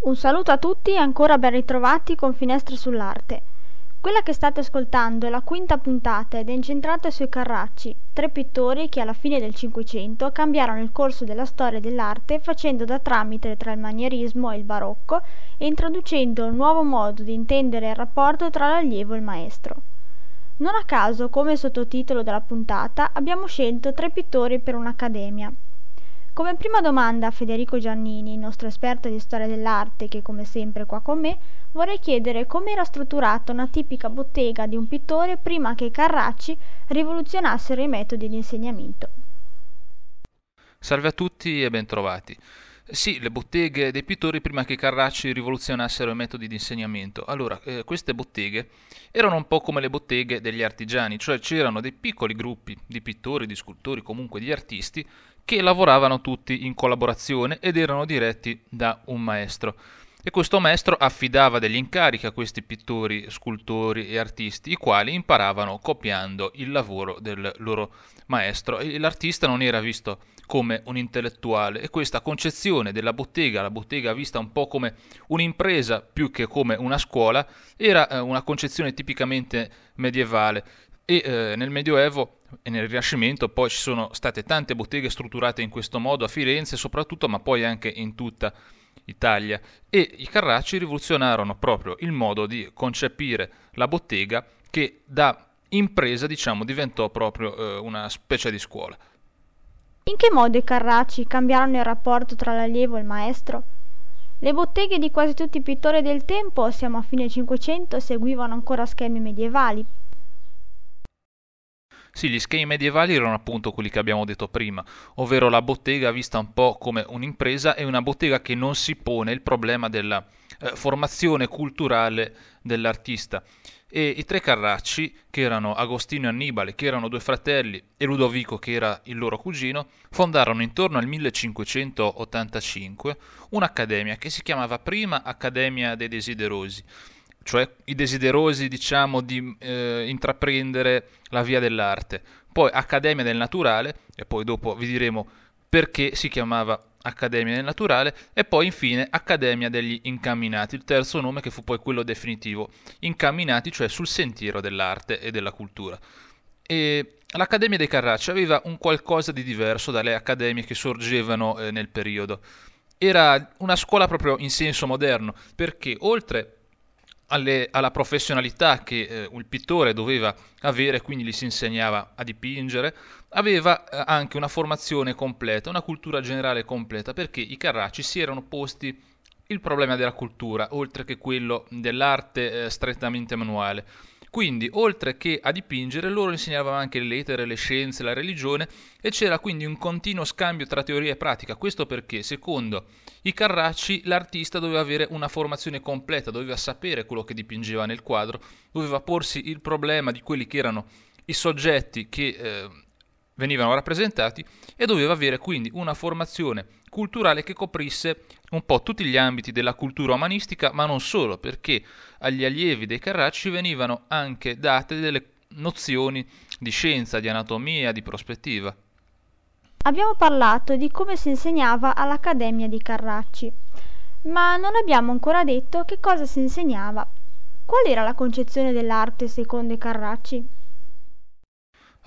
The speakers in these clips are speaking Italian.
Un saluto a tutti e ancora ben ritrovati con Finestre sull'Arte. Quella che state ascoltando è la quinta puntata ed è incentrata sui Carracci, tre pittori che alla fine del Cinquecento cambiarono il corso della storia dell'arte facendo da tramite tra il manierismo e il barocco e introducendo un nuovo modo di intendere il rapporto tra l'allievo e il maestro. Non a caso, come sottotitolo della puntata, abbiamo scelto tre pittori per un'accademia, come prima domanda a Federico Giannini, nostro esperto di storia dell'arte, che come sempre è qua con me, vorrei chiedere come era strutturata una tipica bottega di un pittore prima che i Carracci rivoluzionassero i metodi di insegnamento. Salve a tutti e bentrovati. Sì, le botteghe dei pittori prima che i Carracci rivoluzionassero i metodi di insegnamento. Allora, eh, queste botteghe erano un po' come le botteghe degli artigiani, cioè c'erano dei piccoli gruppi di pittori, di scultori, comunque di artisti che lavoravano tutti in collaborazione ed erano diretti da un maestro. E questo maestro affidava degli incarichi a questi pittori, scultori e artisti, i quali imparavano copiando il lavoro del loro maestro. L'artista non era visto come un intellettuale e questa concezione della bottega, la bottega vista un po' come un'impresa più che come una scuola, era eh, una concezione tipicamente medievale e eh, nel Medioevo e nel Rinascimento poi ci sono state tante botteghe strutturate in questo modo a Firenze soprattutto, ma poi anche in tutta Italia e i Carracci rivoluzionarono proprio il modo di concepire la bottega che da impresa diciamo diventò proprio eh, una specie di scuola. In che modo i Carracci cambiarono il rapporto tra l'allievo e il maestro? Le botteghe di quasi tutti i pittori del tempo, siamo a fine Cinquecento, seguivano ancora schemi medievali, sì, gli schemi medievali erano appunto quelli che abbiamo detto prima, ovvero la bottega vista un po' come un'impresa e una bottega che non si pone il problema della eh, formazione culturale dell'artista. E i tre Carracci, che erano Agostino e Annibale, che erano due fratelli, e Ludovico, che era il loro cugino, fondarono intorno al 1585 un'accademia che si chiamava prima Accademia dei Desiderosi cioè i desiderosi diciamo di eh, intraprendere la via dell'arte, poi Accademia del Naturale e poi dopo vi diremo perché si chiamava Accademia del Naturale e poi infine Accademia degli Incamminati, il terzo nome che fu poi quello definitivo, Incamminati cioè sul sentiero dell'arte e della cultura. E l'Accademia dei Carracci aveva un qualcosa di diverso dalle accademie che sorgevano eh, nel periodo. Era una scuola proprio in senso moderno, perché oltre alle, alla professionalità che eh, il pittore doveva avere, quindi gli si insegnava a dipingere, aveva eh, anche una formazione completa, una cultura generale completa, perché i Carracci si erano posti il problema della cultura, oltre che quello dell'arte eh, strettamente manuale. Quindi, oltre che a dipingere, loro insegnavano anche le lettere, le scienze, la religione e c'era quindi un continuo scambio tra teoria e pratica. Questo perché, secondo i Carracci, l'artista doveva avere una formazione completa, doveva sapere quello che dipingeva nel quadro, doveva porsi il problema di quelli che erano i soggetti che eh, venivano rappresentati e doveva avere quindi una formazione culturale che coprisse un po' tutti gli ambiti della cultura umanistica, ma non solo, perché agli allievi dei Carracci venivano anche date delle nozioni di scienza, di anatomia, di prospettiva. Abbiamo parlato di come si insegnava all'Accademia di Carracci, ma non abbiamo ancora detto che cosa si insegnava. Qual era la concezione dell'arte secondo i Carracci?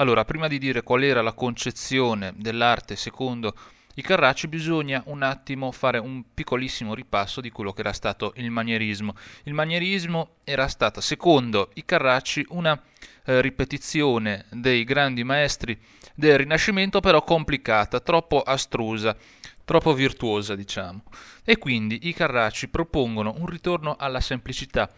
Allora, prima di dire qual era la concezione dell'arte secondo i Carracci bisogna un attimo fare un piccolissimo ripasso di quello che era stato il manierismo. Il manierismo era stata, secondo i Carracci, una eh, ripetizione dei grandi maestri del Rinascimento, però complicata, troppo astrusa, troppo virtuosa, diciamo. E quindi i Carracci propongono un ritorno alla semplicità.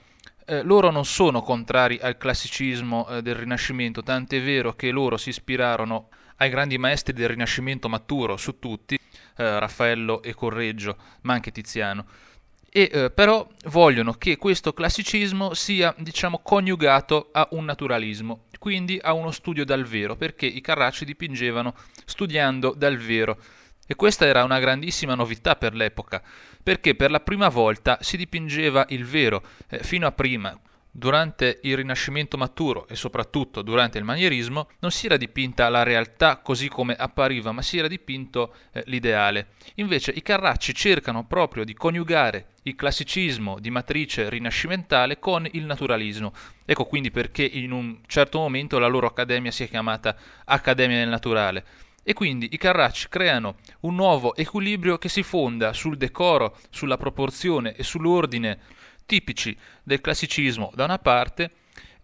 Eh, loro non sono contrari al classicismo eh, del Rinascimento, tant'è vero che loro si ispirarono ai grandi maestri del Rinascimento maturo su tutti, eh, Raffaello e Correggio, ma anche Tiziano. E eh, però vogliono che questo classicismo sia, diciamo, coniugato a un naturalismo, quindi a uno studio dal vero, perché i Carracci dipingevano studiando dal vero. E questa era una grandissima novità per l'epoca, perché per la prima volta si dipingeva il vero, eh, fino a prima Durante il Rinascimento maturo e soprattutto durante il manierismo non si era dipinta la realtà così come appariva, ma si era dipinto eh, l'ideale. Invece i Carracci cercano proprio di coniugare il classicismo di matrice rinascimentale con il naturalismo. Ecco quindi perché in un certo momento la loro accademia si è chiamata Accademia del Naturale. E quindi i Carracci creano un nuovo equilibrio che si fonda sul decoro, sulla proporzione e sull'ordine tipici del classicismo da una parte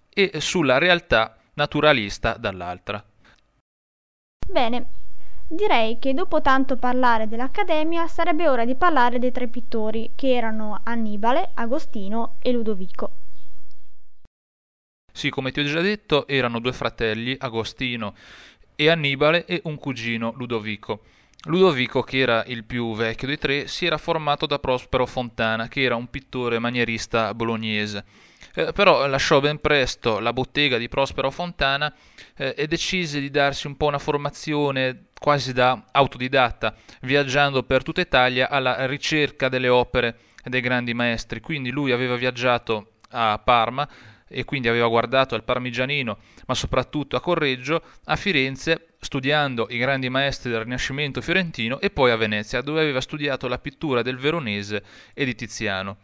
e sulla realtà naturalista dall'altra. Bene, direi che dopo tanto parlare dell'Accademia sarebbe ora di parlare dei tre pittori che erano Annibale, Agostino e Ludovico. Sì, come ti ho già detto, erano due fratelli, Agostino e Annibale, e un cugino, Ludovico. Ludovico, che era il più vecchio dei tre, si era formato da Prospero Fontana, che era un pittore manierista bolognese. Eh, però lasciò ben presto la bottega di Prospero Fontana eh, e decise di darsi un po' una formazione quasi da autodidatta, viaggiando per tutta Italia alla ricerca delle opere dei grandi maestri. Quindi lui aveva viaggiato a Parma, e quindi aveva guardato al Parmigianino, ma soprattutto a Correggio, a Firenze, studiando i grandi maestri del Rinascimento fiorentino e poi a Venezia, dove aveva studiato la pittura del Veronese e di Tiziano.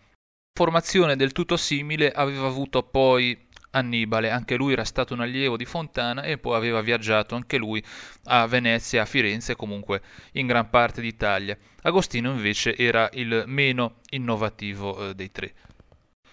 Formazione del tutto simile aveva avuto poi Annibale, anche lui era stato un allievo di Fontana e poi aveva viaggiato anche lui a Venezia, a Firenze e comunque in gran parte d'Italia. Agostino invece era il meno innovativo eh, dei tre.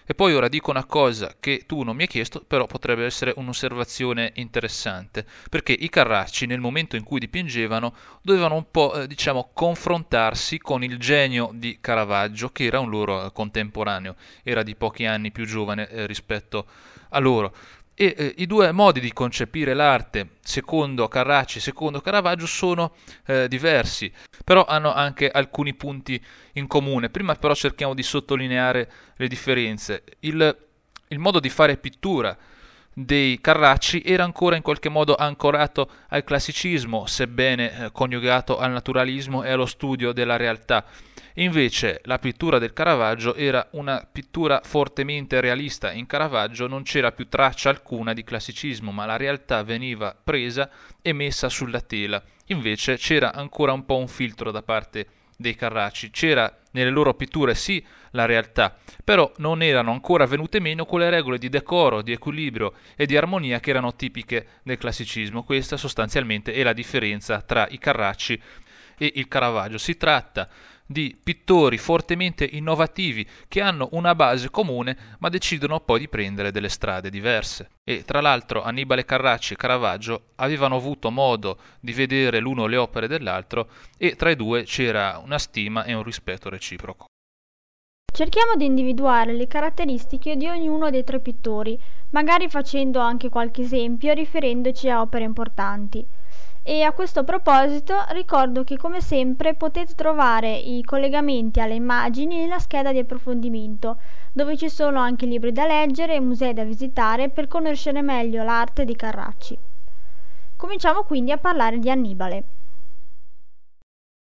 E poi ora dico una cosa che tu non mi hai chiesto, però potrebbe essere un'osservazione interessante, perché i Carracci nel momento in cui dipingevano dovevano un po', eh, diciamo, confrontarsi con il genio di Caravaggio, che era un loro contemporaneo, era di pochi anni più giovane eh, rispetto a loro. E eh, i due modi di concepire l'arte, secondo Carracci e secondo Caravaggio, sono eh, diversi, però hanno anche alcuni punti in comune. Prima però cerchiamo di sottolineare le differenze. Il, il modo di fare pittura dei Carracci era ancora in qualche modo ancorato al classicismo, sebbene eh, coniugato al naturalismo e allo studio della realtà. Invece la pittura del Caravaggio era una pittura fortemente realista, in Caravaggio non c'era più traccia alcuna di classicismo, ma la realtà veniva presa e messa sulla tela. Invece c'era ancora un po' un filtro da parte dei Carracci, c'era nelle loro pitture sì la realtà, però non erano ancora venute meno quelle regole di decoro, di equilibrio e di armonia che erano tipiche del classicismo. Questa sostanzialmente è la differenza tra i Carracci e il Caravaggio. Si tratta di pittori fortemente innovativi che hanno una base comune ma decidono poi di prendere delle strade diverse. E tra l'altro Annibale Carracci e Caravaggio avevano avuto modo di vedere l'uno le opere dell'altro e tra i due c'era una stima e un rispetto reciproco. Cerchiamo di individuare le caratteristiche di ognuno dei tre pittori, magari facendo anche qualche esempio riferendoci a opere importanti. E a questo proposito ricordo che come sempre potete trovare i collegamenti alle immagini nella scheda di approfondimento, dove ci sono anche libri da leggere e musei da visitare per conoscere meglio l'arte di Carracci. Cominciamo quindi a parlare di Annibale.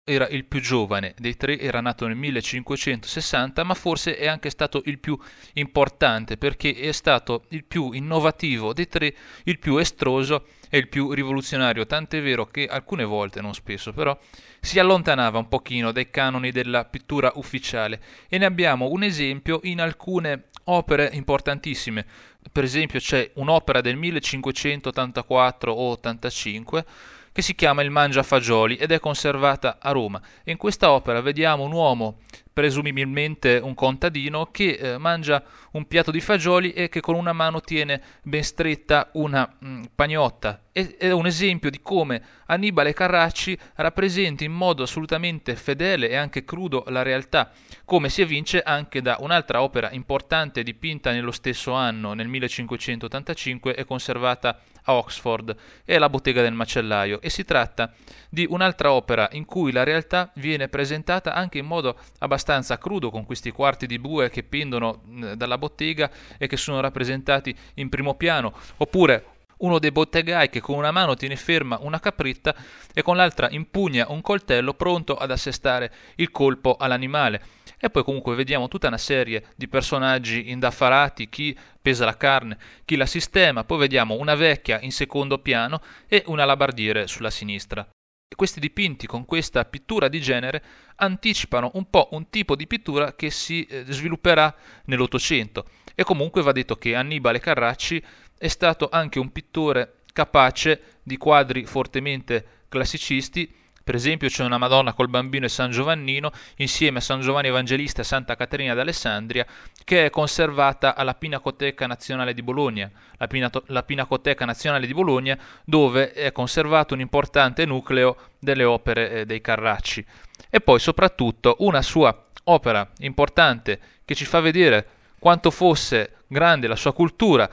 Era il più giovane dei tre, era nato nel 1560, ma forse è anche stato il più importante perché è stato il più innovativo dei tre, il più estroso e il più rivoluzionario, tant'è vero che alcune volte, non spesso però, si allontanava un pochino dai canoni della pittura ufficiale e ne abbiamo un esempio in alcune opere importantissime. Per esempio c'è un'opera del 1584 o 85 che si chiama Il Mangiafagioli ed è conservata a Roma. In questa opera vediamo un uomo, presumibilmente un contadino, che eh, mangia un piatto di fagioli e che con una mano tiene ben stretta una mh, mm, pagnotta. È un esempio di come Annibale Carracci rappresenta in modo assolutamente fedele e anche crudo la realtà, come si evince anche da un'altra opera importante dipinta nello stesso anno, nel 1585, e conservata a Oxford, è La bottega del macellaio, e si tratta di un'altra opera in cui la realtà viene presentata anche in modo abbastanza crudo, con questi quarti di bue che pendono dalla bottega e che sono rappresentati in primo piano, oppure uno dei bottegai che con una mano tiene ferma una capritta e con l'altra impugna un coltello pronto ad assestare il colpo all'animale. E poi comunque vediamo tutta una serie di personaggi indaffarati, chi pesa la carne, chi la sistema, poi vediamo una vecchia in secondo piano e un alabardiere sulla sinistra. E questi dipinti con questa pittura di genere anticipano un po' un tipo di pittura che si eh, svilupperà nell'Ottocento. E comunque va detto che Annibale Carracci è stato anche un pittore capace di quadri fortemente classicisti per esempio c'è una Madonna col bambino e San Giovannino insieme a San Giovanni Evangelista e Santa Caterina d'Alessandria che è conservata alla Pinacoteca Nazionale di Bologna, la, Pinato- la Pinacoteca Nazionale di Bologna dove è conservato un importante nucleo delle opere eh, dei Carracci. E poi soprattutto una sua opera importante che ci fa vedere quanto fosse grande la sua cultura,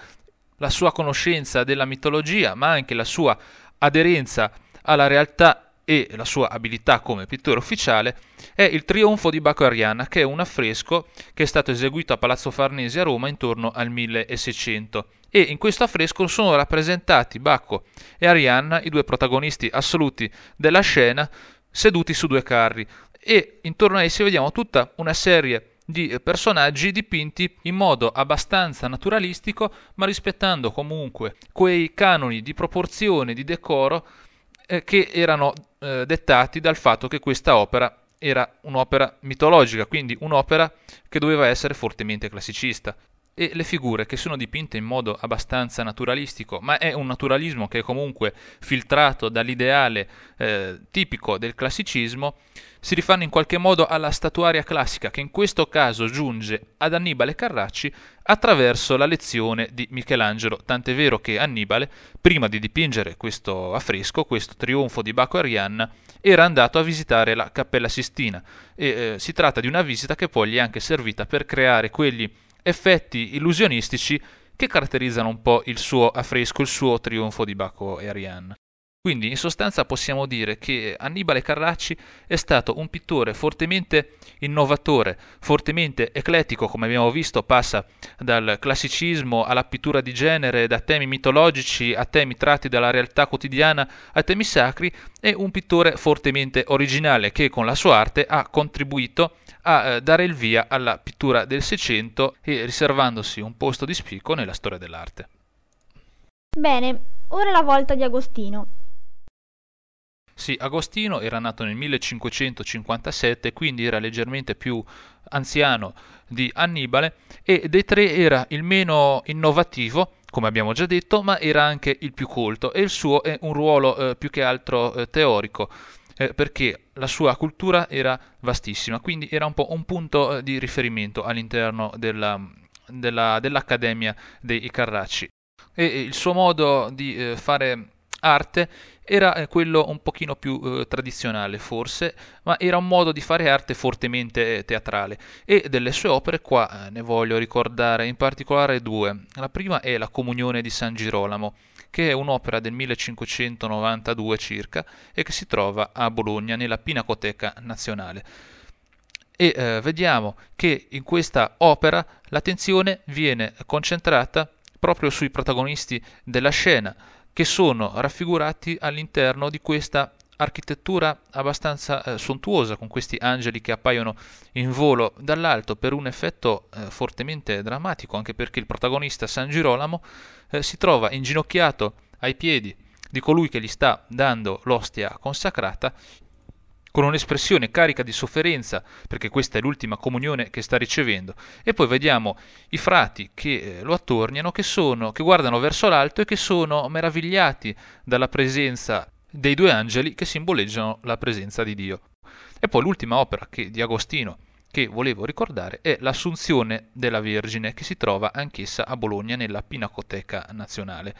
la sua conoscenza della mitologia, ma anche la sua aderenza alla realtà e la sua abilità come pittore ufficiale è il Trionfo di Bacco Arianna, che è un affresco che è stato eseguito a Palazzo Farnese a Roma intorno al 1600. E in questo affresco sono rappresentati Bacco e Arianna, i due protagonisti assoluti della scena, seduti su due carri. E intorno a essi vediamo tutta una serie di personaggi dipinti in modo abbastanza naturalistico, ma rispettando comunque quei canoni di proporzione, di decoro eh, che erano eh, dettati dal fatto che questa opera era un'opera mitologica, quindi un'opera che doveva essere fortemente classicista. E le figure che sono dipinte in modo abbastanza naturalistico, ma è un naturalismo che è comunque filtrato dall'ideale eh, tipico del classicismo, si rifanno in qualche modo alla statuaria classica che in questo caso giunge ad Annibale Carracci attraverso la lezione di Michelangelo, tant'è vero che Annibale, prima di dipingere questo affresco, questo trionfo di Baco Arianna, era andato a visitare la Cappella Sistina. E eh, si tratta di una visita che poi gli è anche servita per creare quegli effetti illusionistici che caratterizzano un po' il suo affresco, il suo trionfo di Baco e Arianna. Quindi in sostanza possiamo dire che Annibale Carracci è stato un pittore fortemente innovatore, fortemente eclettico, come abbiamo visto passa dal classicismo alla pittura di genere, da temi mitologici a temi tratti dalla realtà quotidiana a temi sacri, e un pittore fortemente originale che con la sua arte ha contribuito a eh, dare il via alla pittura del Seicento e riservandosi un posto di spicco nella storia dell'arte. Bene, ora la volta di Agostino. Sì, Agostino era nato nel 1557, quindi era leggermente più anziano di Annibale e dei tre era il meno innovativo, come abbiamo già detto, ma era anche il più colto e il suo è un ruolo eh, più che altro eh, teorico. Eh, perché la sua cultura era vastissima, quindi era un po' un punto eh, di riferimento all'interno della, della, dell'Accademia dei Carracci. E il suo modo di eh, fare arte era eh, quello un pochino più eh, tradizionale forse, ma era un modo di fare arte fortemente eh, teatrale e delle sue opere qua eh, ne voglio ricordare in particolare due. La prima è La Comunione di San Girolamo, che è un'opera del 1592 circa e che si trova a Bologna nella Pinacoteca Nazionale. E eh, vediamo che in questa opera l'attenzione viene concentrata proprio sui protagonisti della scena, che sono raffigurati all'interno di questa architettura abbastanza eh, sontuosa con questi angeli che appaiono in volo dall'alto per un effetto eh, fortemente drammatico anche perché il protagonista San Girolamo eh, si trova inginocchiato ai piedi di colui che gli sta dando l'ostia consacrata con un'espressione carica di sofferenza, perché questa è l'ultima comunione che sta ricevendo, e poi vediamo i frati che eh, lo attorniano, che, sono, che guardano verso l'alto e che sono meravigliati dalla presenza dei due angeli che simboleggiano la presenza di Dio. E poi l'ultima opera che, di Agostino che volevo ricordare è l'Assunzione della Vergine, che si trova anch'essa a Bologna nella Pinacoteca Nazionale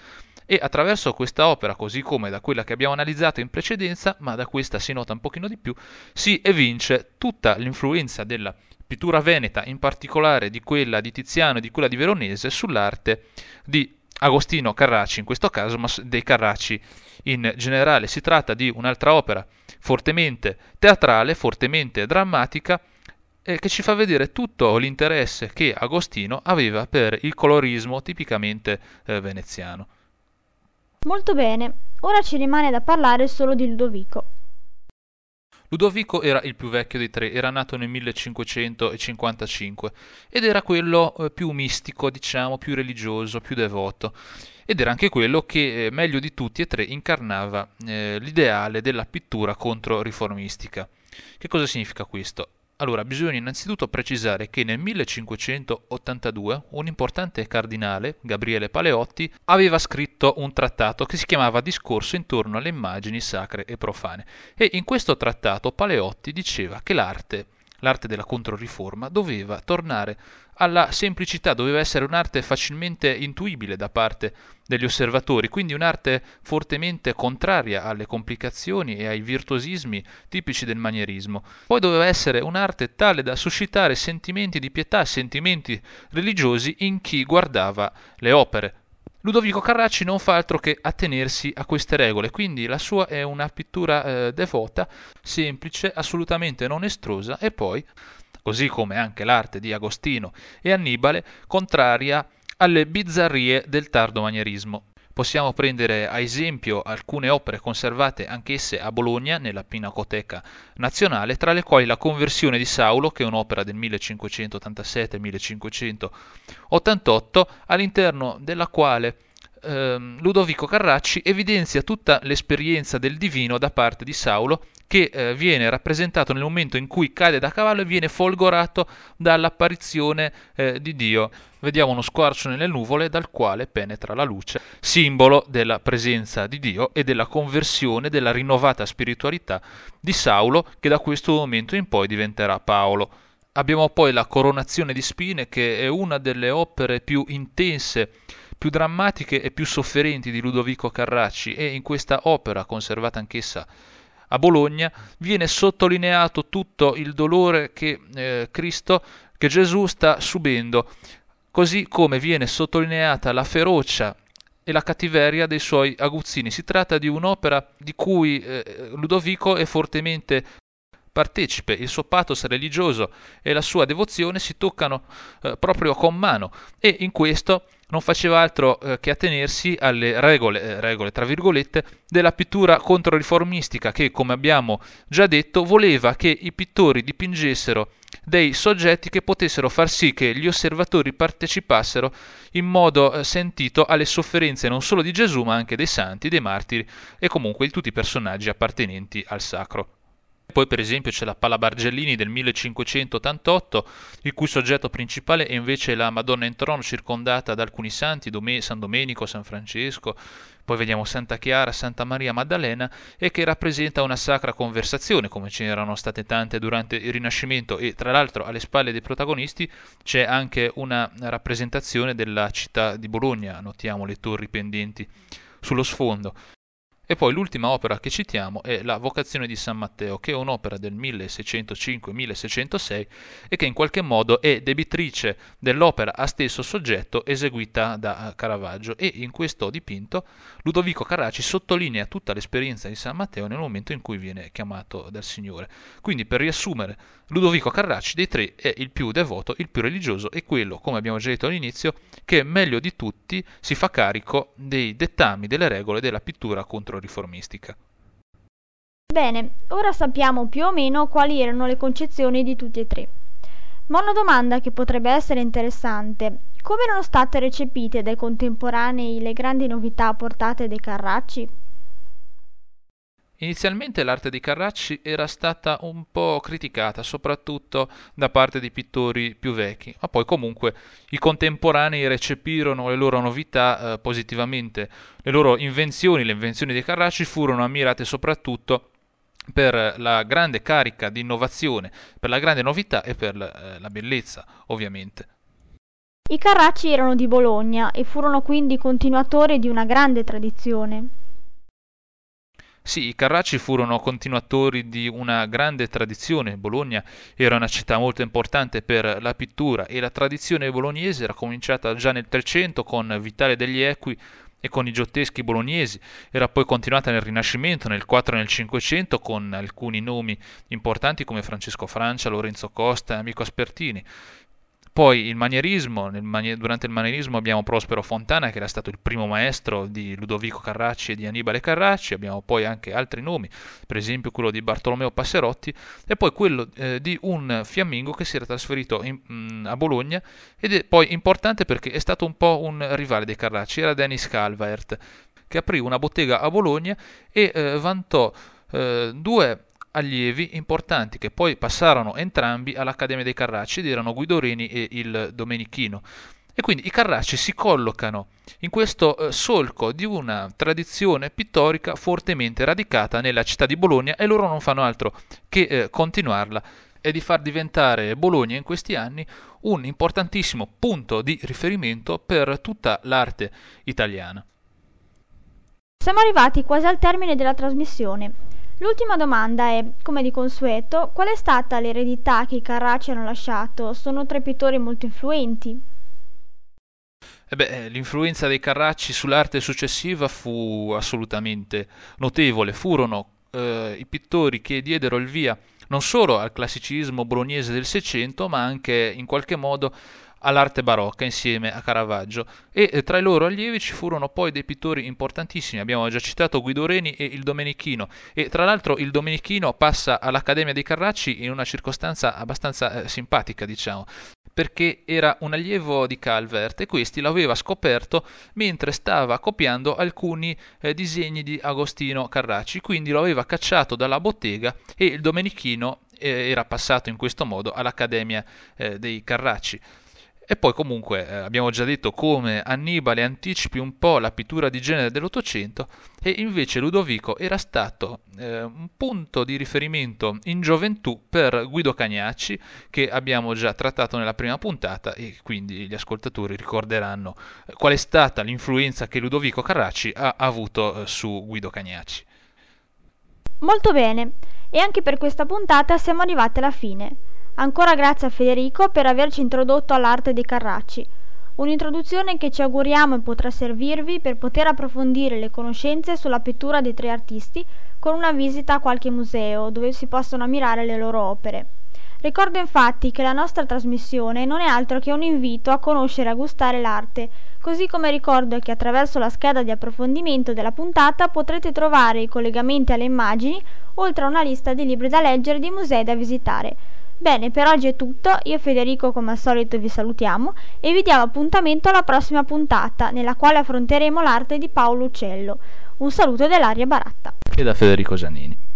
e attraverso questa opera, così come da quella che abbiamo analizzato in precedenza, ma da questa si nota un pochino di più, si evince tutta l'influenza della pittura veneta, in particolare di quella di Tiziano e di quella di Veronese, sull'arte di Agostino Carracci in questo caso, ma dei Carracci in generale. Si tratta di un'altra opera fortemente teatrale, fortemente drammatica, eh, che ci fa vedere tutto l'interesse che Agostino aveva per il colorismo tipicamente eh, veneziano. Molto bene, ora ci rimane da parlare solo di Ludovico. Ludovico era il più vecchio dei tre, era nato nel 1555 ed era quello eh, più mistico, diciamo, più religioso, più devoto ed era anche quello che eh, meglio di tutti e tre incarnava eh, l'ideale della pittura contro-riformistica. Che cosa significa questo? Allora, bisogna innanzitutto precisare che nel 1582 un importante cardinale, Gabriele Paleotti, aveva scritto un trattato che si chiamava Discorso intorno alle immagini sacre e profane. E in questo trattato Paleotti diceva che l'arte, l'arte della controriforma, doveva tornare alla semplicità, doveva essere un'arte facilmente intuibile da parte degli osservatori, quindi un'arte fortemente contraria alle complicazioni e ai virtuosismi tipici del manierismo. Poi doveva essere un'arte tale da suscitare sentimenti di pietà, sentimenti religiosi in chi guardava le opere. Ludovico Carracci non fa altro che attenersi a queste regole, quindi la sua è una pittura eh, devota, semplice, assolutamente non estrosa e poi così come anche l'arte di Agostino e Annibale, contraria alle bizzarrie del tardo manierismo. Possiamo prendere a esempio alcune opere conservate anch'esse a Bologna nella Pinacoteca Nazionale, tra le quali la Conversione di Saulo, che è un'opera del 1587-1588, all'interno della quale ehm, Ludovico Carracci evidenzia tutta l'esperienza del divino da parte di Saulo che eh, viene rappresentato nel momento in cui cade da cavallo e viene folgorato dall'apparizione eh, di Dio. Vediamo uno squarcio nelle nuvole dal quale penetra la luce, simbolo della presenza di Dio e della conversione, della rinnovata spiritualità di Saulo che da questo momento in poi diventerà Paolo. Abbiamo poi la coronazione di spine che è una delle opere più intense più drammatiche e più sofferenti di Ludovico Carracci e in questa opera, conservata anch'essa a Bologna viene sottolineato tutto il dolore che eh, Cristo, che Gesù sta subendo, così come viene sottolineata la ferocia e la cattiveria dei suoi aguzzini. Si tratta di un'opera di cui eh, Ludovico è fortemente partecipe, il suo pathos religioso e la sua devozione si toccano eh, proprio con mano e in questo non faceva altro eh, che attenersi alle regole, eh, regole, tra virgolette, della pittura controriformistica che, come abbiamo già detto, voleva che i pittori dipingessero dei soggetti che potessero far sì che gli osservatori partecipassero in modo eh, sentito alle sofferenze non solo di Gesù ma anche dei santi, dei martiri e comunque di tutti i personaggi appartenenti al sacro. Poi per esempio c'è la Pala Bargellini del 1588, il cui soggetto principale è invece la Madonna in trono circondata da alcuni santi, Dome- San Domenico, San Francesco, poi vediamo Santa Chiara, Santa Maria Maddalena e che rappresenta una sacra conversazione, come ce n'erano state tante durante il Rinascimento e tra l'altro alle spalle dei protagonisti c'è anche una rappresentazione della città di Bologna, notiamo le torri pendenti sullo sfondo. E poi l'ultima opera che citiamo è La Vocazione di San Matteo, che è un'opera del 1605-1606 e che in qualche modo è debitrice dell'opera a stesso soggetto eseguita da Caravaggio e in questo dipinto Ludovico Carracci sottolinea tutta l'esperienza di San Matteo nel momento in cui viene chiamato dal Signore. Quindi per riassumere, Ludovico Carracci dei tre è il più devoto, il più religioso e quello, come abbiamo già detto all'inizio, che meglio di tutti si fa carico dei dettami, delle regole della pittura contro riformistica. Bene, ora sappiamo più o meno quali erano le concezioni di tutti e tre. Ma una domanda che potrebbe essere interessante, come erano state recepite dai contemporanei le grandi novità portate dai Carracci? Inizialmente l'arte di Carracci era stata un po' criticata, soprattutto da parte di pittori più vecchi, ma poi comunque i contemporanei recepirono le loro novità eh, positivamente. Le loro invenzioni, le invenzioni di Carracci furono ammirate soprattutto per la grande carica di innovazione, per la grande novità e per eh, la bellezza, ovviamente. I Carracci erano di Bologna e furono quindi continuatori di una grande tradizione. Sì, i Carracci furono continuatori di una grande tradizione. Bologna era una città molto importante per la pittura e la tradizione bolognese era cominciata già nel Trecento con Vitale degli Equi e con i giotteschi bolognesi, era poi continuata nel Rinascimento, nel 4 e nel 500 con alcuni nomi importanti come Francesco Francia, Lorenzo Costa e Amico Aspertini. Poi il manierismo, manie- durante il manierismo abbiamo Prospero Fontana che era stato il primo maestro di Ludovico Carracci e di Annibale Carracci, abbiamo poi anche altri nomi, per esempio quello di Bartolomeo Passerotti e poi quello eh, di un fiammingo che si era trasferito in, mh, mm, a Bologna ed è poi importante perché è stato un po' un rivale dei Carracci, era Dennis Calvert che aprì una bottega a Bologna e eh, vantò eh, due allievi importanti che poi passarono entrambi all'Accademia dei Carracci ed erano Guido Reni e il Domenichino. E quindi i Carracci si collocano in questo eh, solco di una tradizione pittorica fortemente radicata nella città di Bologna e loro non fanno altro che eh, continuarla e di far diventare Bologna in questi anni un importantissimo punto di riferimento per tutta l'arte italiana. Siamo arrivati quasi al termine della trasmissione. L'ultima domanda è, come di consueto, qual è stata l'eredità che i Carracci hanno lasciato? Sono tre pittori molto influenti. Eh beh, eh, l'influenza dei Carracci sull'arte successiva fu assolutamente notevole. Furono eh, i pittori che diedero il via non solo al classicismo bolognese del Seicento, ma anche in qualche modo all'arte barocca insieme a Caravaggio. E eh, tra i loro allievi ci furono poi dei pittori importantissimi, abbiamo già citato Guido Reni e il Domenichino. E tra l'altro il Domenichino passa all'Accademia dei Carracci in una circostanza abbastanza eh, simpatica diciamo perché era un allievo di Calvert e questi l'aveva scoperto mentre stava copiando alcuni eh, disegni di Agostino Carracci, quindi lo aveva cacciato dalla bottega e il Domenichino eh, era passato in questo modo all'Accademia eh, dei Carracci. E poi comunque eh, abbiamo già detto come Annibale anticipi un po' la pittura di genere dell'Ottocento e invece Ludovico era stato eh, un punto di riferimento in gioventù per Guido Cagnacci che abbiamo già trattato nella prima puntata e quindi gli ascoltatori ricorderanno eh, qual è stata l'influenza che Ludovico Carracci ha avuto eh, su Guido Cagnacci. Molto bene, e anche per questa puntata siamo arrivati alla fine. Ancora grazie a Federico per averci introdotto all'arte dei Carracci. Un'introduzione che ci auguriamo potrà servirvi per poter approfondire le conoscenze sulla pittura dei tre artisti con una visita a qualche museo dove si possono ammirare le loro opere. Ricordo infatti che la nostra trasmissione non è altro che un invito a conoscere e a gustare l'arte, così come ricordo che attraverso la scheda di approfondimento della puntata potrete trovare i collegamenti alle immagini, oltre a una lista di libri da leggere e di musei da visitare. Bene, per oggi è tutto, io e Federico come al solito vi salutiamo e vi diamo appuntamento alla prossima puntata, nella quale affronteremo l'arte di Paolo Uccello. Un saluto dell'Aria Baratta. E da Federico Giannini.